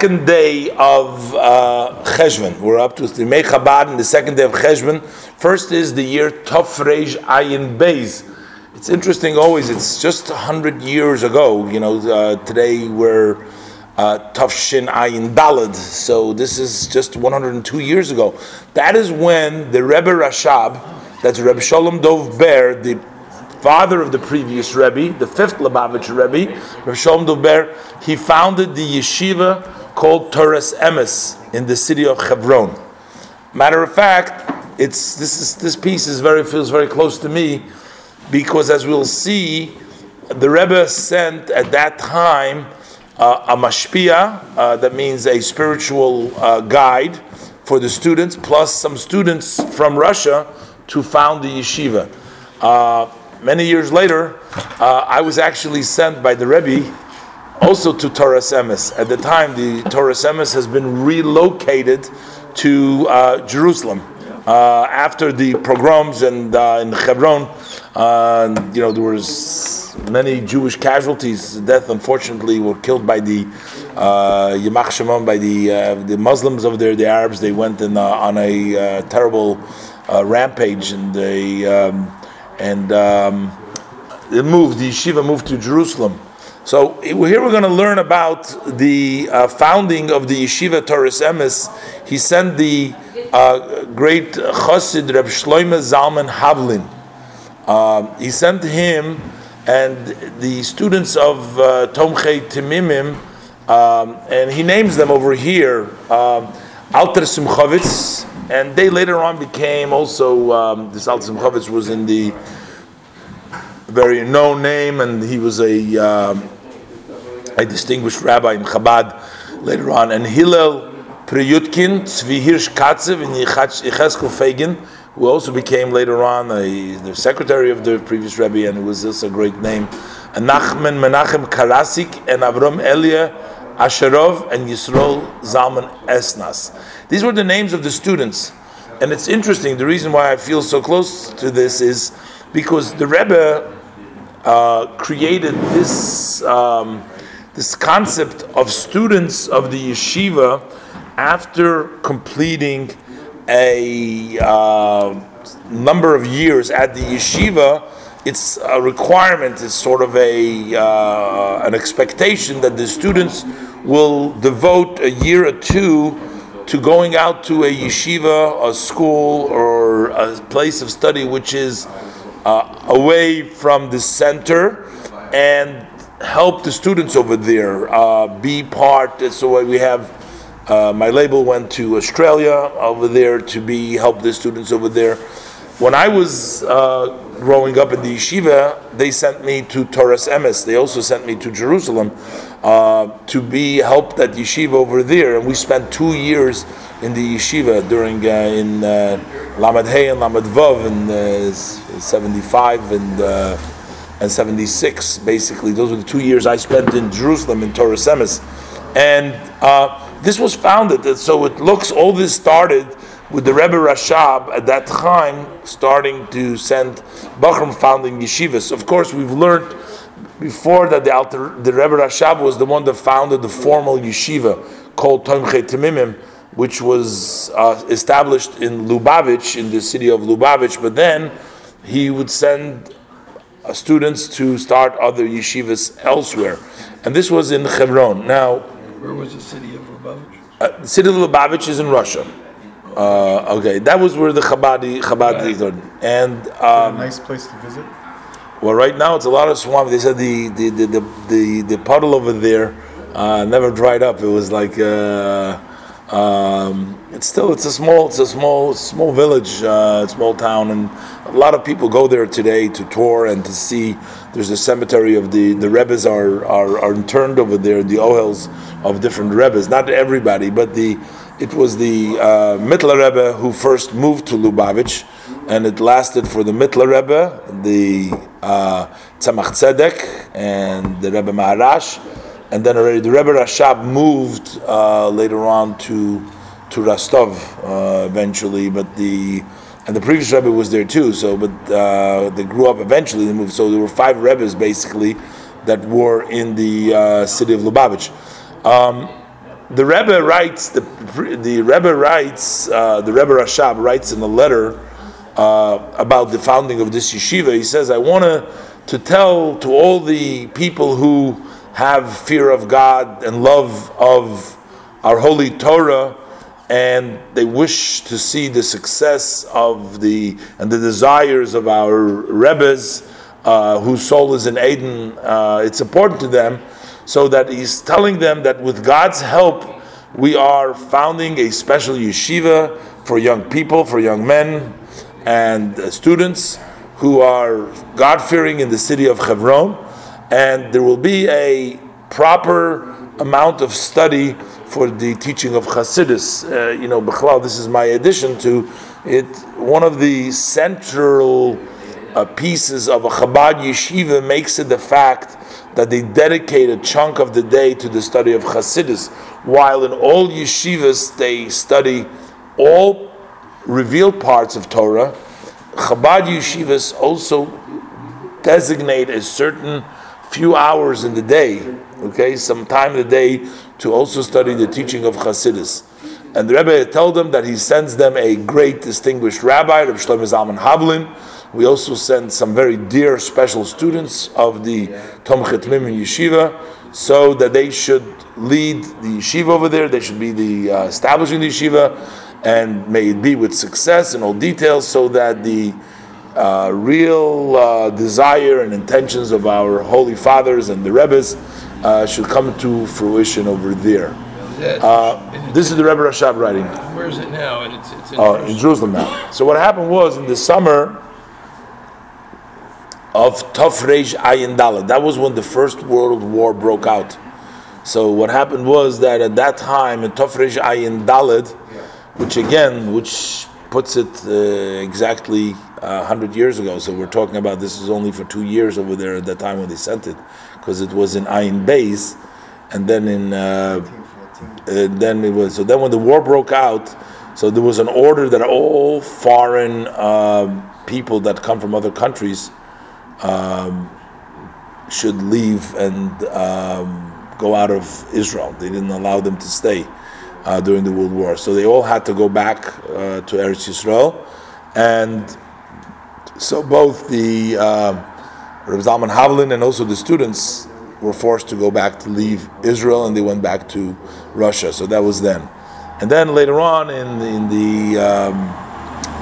second day of uh, Cheshvan. We're up to the Mei Chabad in the second day of Cheshvan. First is the year Tofrej Ayin Beis. It's interesting always, it's just 100 years ago. You know, uh, today we're uh, Ayin Dalad. So this is just 102 years ago. That is when the Rebbe Rashab, that's Rebbe Shalom Dov Ber, the father of the previous Rebbe, the fifth Lubavitch Rebbe, Rebbe Shalom Dov Ber, he founded the yeshiva called Toras Emes in the city of Hebron. Matter of fact, it's this is this piece is very feels very close to me because as we'll see, the Rebbe sent at that time uh, a mashpia, uh, that means a spiritual uh, guide for the students, plus some students from Russia to found the yeshiva. Uh, many years later, uh, I was actually sent by the Rebbe also to Torah Emes. At the time, the Torah Emes has been relocated to uh, Jerusalem. after the pogroms and in Hebron, you know, there was many Jewish casualties. Death, unfortunately, were killed by the uh, Yamach Shimon, by the uh, the Muslims over there, the Arabs. They went in, uh, on a uh, terrible uh, rampage, and they um, and um, moved. The yeshiva moved to Jerusalem. So here we're going to learn about the uh, founding of the yeshiva Torah Emes. He sent the uh, great chassid Reb Shloime Zalman Havlin. Uh, he sent him and the students of uh, Tomchei Temimim, um, and he names them over here, um, Alter Simchovitz, and they later on became also, um, this Alter Simchovitz was in the very known name, and he was a, um, a distinguished rabbi in Chabad later on, and Hillel Priyutkin, Tzvi Hirsch Katzev, and Yecheskel Feigin, who also became later on a, the secretary of the previous Rebbe, and it was just a great name. And Nachman Menachem Karasik and Avram Elia Asherov and Yisrael Zalman Esnas. These were the names of the students. And it's interesting, the reason why I feel so close to this is because the Rebbe uh, created this, um, this concept of students of the yeshiva after completing a uh, number of years at the yeshiva, it's a requirement, it's sort of a uh, an expectation that the students will devote a year or two to going out to a yeshiva, a school, or a place of study which is uh, away from the center and help the students over there uh, be part. So we have uh, my label went to Australia over there to be help the students over there. When I was uh, growing up in the yeshiva, they sent me to Torah Emes. They also sent me to Jerusalem uh, to be helped at yeshiva over there, and we spent two years in the yeshiva during uh, in uh, Hey and Lamed Vav in uh, '75 and uh, and '76. Basically, those were the two years I spent in Jerusalem in Torah Emes, and this was founded, so it looks all this started with the Rebbe Rashab at that time starting to send bochurim founding yeshivas. Of course, we've learned before that the, Alter, the Rebbe Rashab was the one that founded the formal yeshiva called Tomchei Temimim, which was uh, established in Lubavitch, in the city of Lubavitch, but then he would send uh, students to start other yeshivas elsewhere. And this was in Hebron. Now, where was the city of Lubavitch? Uh, the city of Lubavitch is in Russia. Uh, okay, that was where the Chabad Chabad right. and um, a nice place to visit. Well, right now it's a lot of swamp. They said the the the the, the, the puddle over there uh, never dried up. It was like uh, um, it's still it's a small it's a small small village, uh, small town, and a lot of people go there today to tour and to see. There's a cemetery of the the Rebbe's are are, are interned over there, the ohels of different Rebbe's. Not everybody, but the it was the uh, Mittler Rebbe who first moved to Lubavitch, and it lasted for the Mittler Rebbe, the uh, Tzemach Tzedek, and the Rebbe Maharash, and then already the Rebbe Rashab moved uh, later on to to Rostov uh, eventually, but the and the previous Rebbe was there too. So, but uh, they grew up eventually. They moved. So there were five Rebbes basically that were in the uh, city of Lubavitch. Um, the Rebbe writes the the Rebbe writes uh, the Rebbe Rashab writes in a letter uh, about the founding of this yeshiva. He says, "I want to to tell to all the people who have fear of God and love of our holy Torah." And they wish to see the success of the and the desires of our Rebbe's, uh, whose soul is in Eden. Uh, it's important to them so that he's telling them that with God's help, we are founding a special yeshiva for young people, for young men and uh, students who are God fearing in the city of Hebron, and there will be a proper amount of study for the teaching of Hasidus. Uh, you know, Bechlal, this is my addition to it. One of the central uh, pieces of a Chabad yeshiva makes it the fact that they dedicate a chunk of the day to the study of Hasidus, while in all yeshivas they study all revealed parts of Torah. Chabad yeshivas also designate a certain few hours in the day, okay, some time in the day to also study the teaching of Hasidus. And the Rebbe told them that he sends them a great distinguished rabbi, Rabbi Shlomo Zalman Havlin, we also send some very dear special students of the Tomchei Temimim Yeshiva so that they should lead the yeshiva over there. They should be the uh, establishing the yeshiva, and may it be with success in all details, so that the uh, real uh, desire and intentions of our holy fathers and the rebbes uh, should come to fruition over there. Uh, this is the Rebbe Rashab writing. Where is it now? And it's, it's in, Oh, in Jerusalem now. So what happened was in the summer of Tafrej Ayin Dalet. That was when the First World War broke out. So what happened was that at that time in Tafrej Ayin Dalet, which again, which puts it uh, exactly uh, 100 years ago. So we're talking about this is only for two years over there at that time when they sent it, because it was in Ayin Beis, and then in uh, uh, then it was so then when the war broke out, so there was an order that all foreign um, people that come from other countries um, should leave and um, go out of Israel. They didn't allow them to stay uh, during the World War, so they all had to go back uh, to Eretz Yisrael, and so both the uh, Reb Zalman Havlin and also the students were forced to go back to leave Israel, and they went back to Russia. So that was then, and then later on in in the um,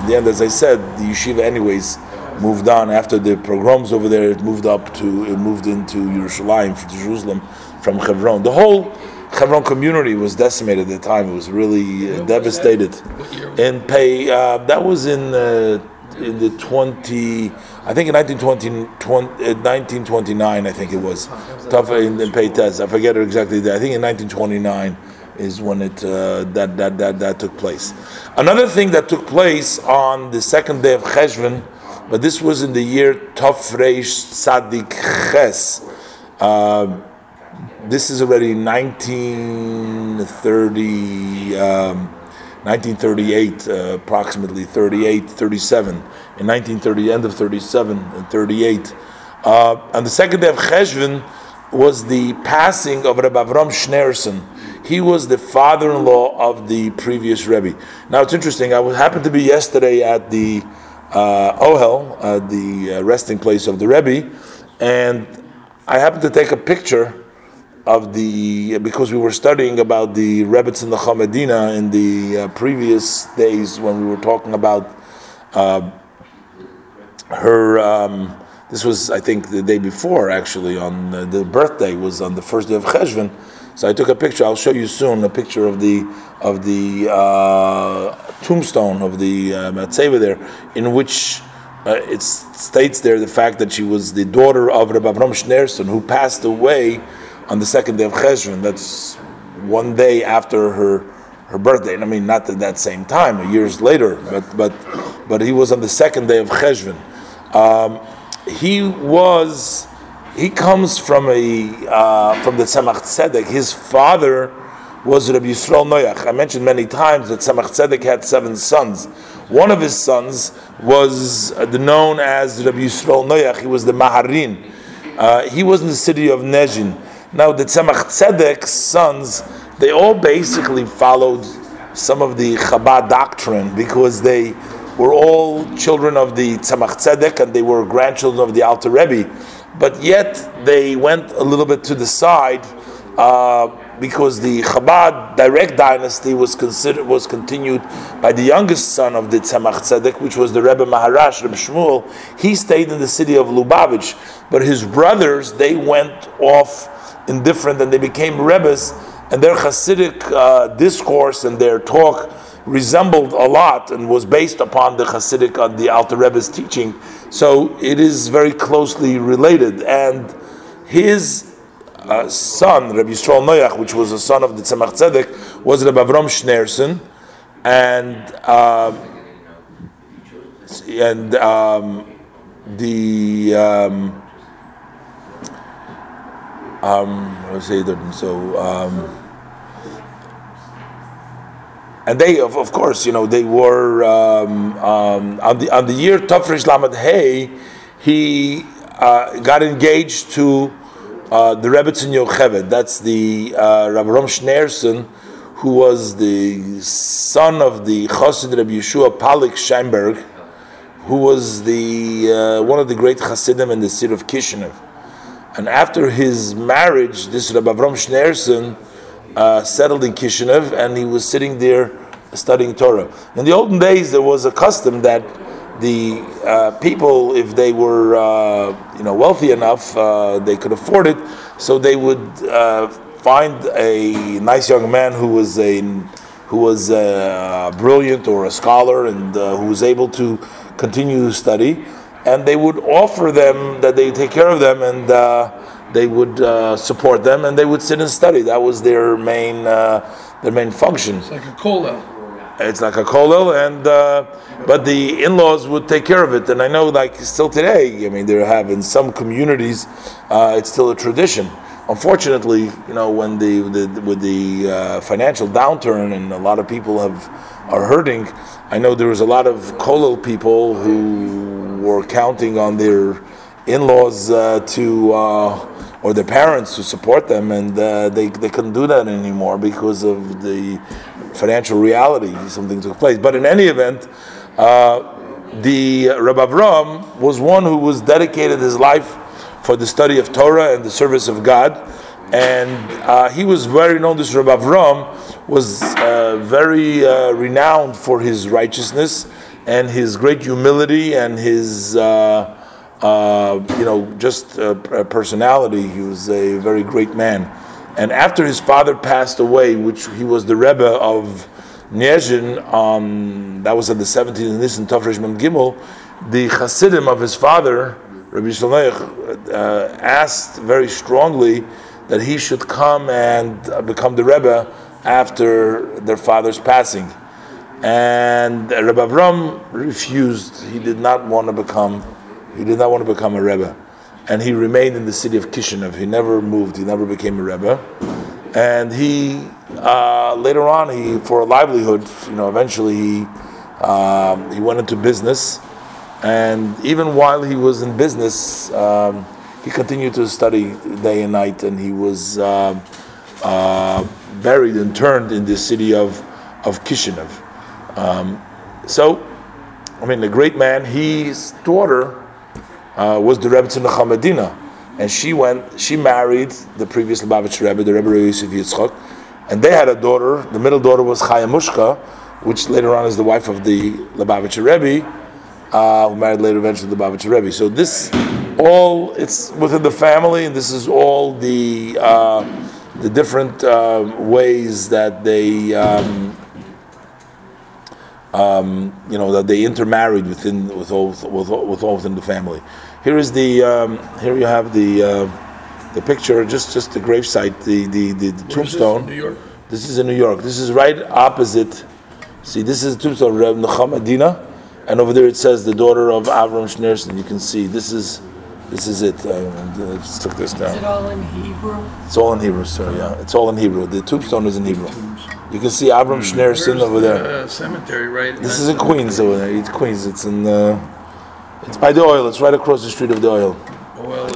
in the end, as I said, the yeshiva anyways moved on after the pogroms over there. It moved up to it moved into Yerushalayim, to Jerusalem from Hebron. The whole Hebron community was decimated at the time. It was really uh, devastated. that? What year was In pay uh, that was in uh, in the twenty. I think in 1920, 20, uh, 1929, I think it was. Tough in, in Pei I forget exactly. I think in 1929 is when it uh, that, that that that took place. Another thing that took place on the second day of Cheshvan, but this was in the year Tov Reish Sadik Ches. Uh, this is already 1930, um, 1938, uh, approximately 38, 37. In 1930, end of 37 and 38. Uh, on the second day of Cheshvan was the passing of Rabbi Avram Schneerson. He was the father-in-law of the previous Rebbe. Now it's interesting. I happened to be yesterday at the uh, Ohel, uh, the uh, resting place of the Rebbe, and I happened to take a picture of the because we were studying about the Rebbetzin Nechama Dina in the uh, previous days when we were talking about uh, her. Um, this was, I think, the day before actually. On uh, the birthday was on the first day of Cheshvan. So I took a picture. I'll show you soon a picture of the of the uh, tombstone of the uh, Matzeva there, in which uh, it states there the fact that she was the daughter of Rabbi Avram Schneerson, who passed away on the second day of Cheshvan. That's one day after her her birthday. I mean, not at that same time, years later, but but but he was on the second day of Cheshvan. Um, he was he comes from a uh, from the Tzemach Tzedek. His father was Rabbi Yisrael Noach. I mentioned many times that Tzemach Tzedek had seven sons. One of his sons was known as Rabbi Yisrael Noach. He was the Maharin. Uh, he was in the city of Nezhin. Now the Tzemach Tzedek's sons they all basically followed some of the Chabad doctrine because they were all children of the Tzemach Tzedek and they were grandchildren of the Alter Rebbe, but yet they went a little bit to the side uh, because the Chabad direct dynasty was considered was continued by the youngest son of the Tzemach Tzedek, which was the Rebbe Maharash, Rebbe Shmuel. He stayed in the city of Lubavitch, but his brothers they went off in different and they became Rebbes, and their Hasidic uh, discourse and their talk resembled a lot and was based upon the Hasidic on the Alter Rebbe's teaching. So it is very closely related, and his uh, son, Rabbi Yisrael Noach, which was a son of the Tzemach Tzedek, was Rabbi Avram Schneerson, and uh, and um, the um, um, so. Um, and they, of, of course, you know, they were um, um, on the on the year Tafresh Lamed Hey, he uh, got engaged to uh, the Rebbetzin Yocheved. That's the uh, Rabbi Rom Schneerson, who was the son of the Chassid Rabbi Yeshua Palik Scheinberg, who was the uh, one of the great Chassidim in the city of Kishinev. And after his marriage, this Rabbi Avram Schneerson uh, settled in Kishinev, and he was sitting there studying Torah. In the olden days, there was a custom that the uh, people, if they were uh, you know wealthy enough, uh, they could afford it, so they would uh, find a nice young man who was a who was uh, brilliant or a scholar and uh, who was able to continue to study, and they would offer them that they take care of them and they would support them and they would sit and study. That was their main their main function. It's like a kollel. It's like a kollel, and uh, but the in-laws would take care of it. And I know, like still today, I mean, they have in some communities, uh, it's still a tradition. Unfortunately, you know, when the, the with the uh, financial downturn and a lot of people have are hurting, I know there was a lot of kollel people who were counting on their in-laws uh, to uh, or their parents to support them, and uh, they, they couldn't do that anymore because of the financial reality. Something took place. But in any event, uh, the Rabbi Avram was one who was dedicated his life for the study of Torah and the service of God. And uh, he was very known. This Rabbi Avram was uh, very uh, renowned for his righteousness and his great humility and his uh, uh, you know, just a personality. He was a very great man. And after his father passed away, which he was the Rebbe of Niezhin, um, that was on the 17th of Nisan Tafresh Mem Gimel, the Hasidim of his father, Rabbi uh, asked very strongly that he should come and become the Rebbe after their father's passing. And Rabbi Avram refused. He did not want to become he did not want to become a Rebbe. And he remained in the city of Kishinev. He never moved, he never became a Rebbe. And he, uh, later on, he for a livelihood, you know, eventually he, um, he went into business. And even while he was in business, um, he continued to study day and night. And he was uh, uh, buried and turned in the city of, of Kishinev. Um, so, I mean, a great man, his daughter, uh, was the Rebbetzin Nechama Dina, and she went. She married the previous Lubavitch Rebbe, the Rebbe Yosef Yitzchak, and they had a daughter. The middle daughter was Chaya Mushka, which later on is the wife of the Lubavitch Rebbe, uh, who married later eventually the Lubavitch Rebbe. So this all it's within the family, and this is all the uh, the different uh, ways that they. Um, um, you know that they intermarried within with all with, with all within the family. Here is the um, here you have the uh, the picture, just just the gravesite, the the, the, the tombstone. New York. This is in New York. This is right opposite. See, this is the tombstone Reb Nechama Dina, and over there it says the daughter of Avram Schneerson. You can see this is this is it. I, I just took this down. Is it all in Hebrew? It's all in Hebrew, sir. Yeah, it's all in Hebrew. The tombstone is in Hebrew. You can see Avram Schneerson over there. The cemetery, right? This is in Queens over there. It's Queens. It's in. Uh, it's by the Ohel. It's right across the street of the Ohel. Well,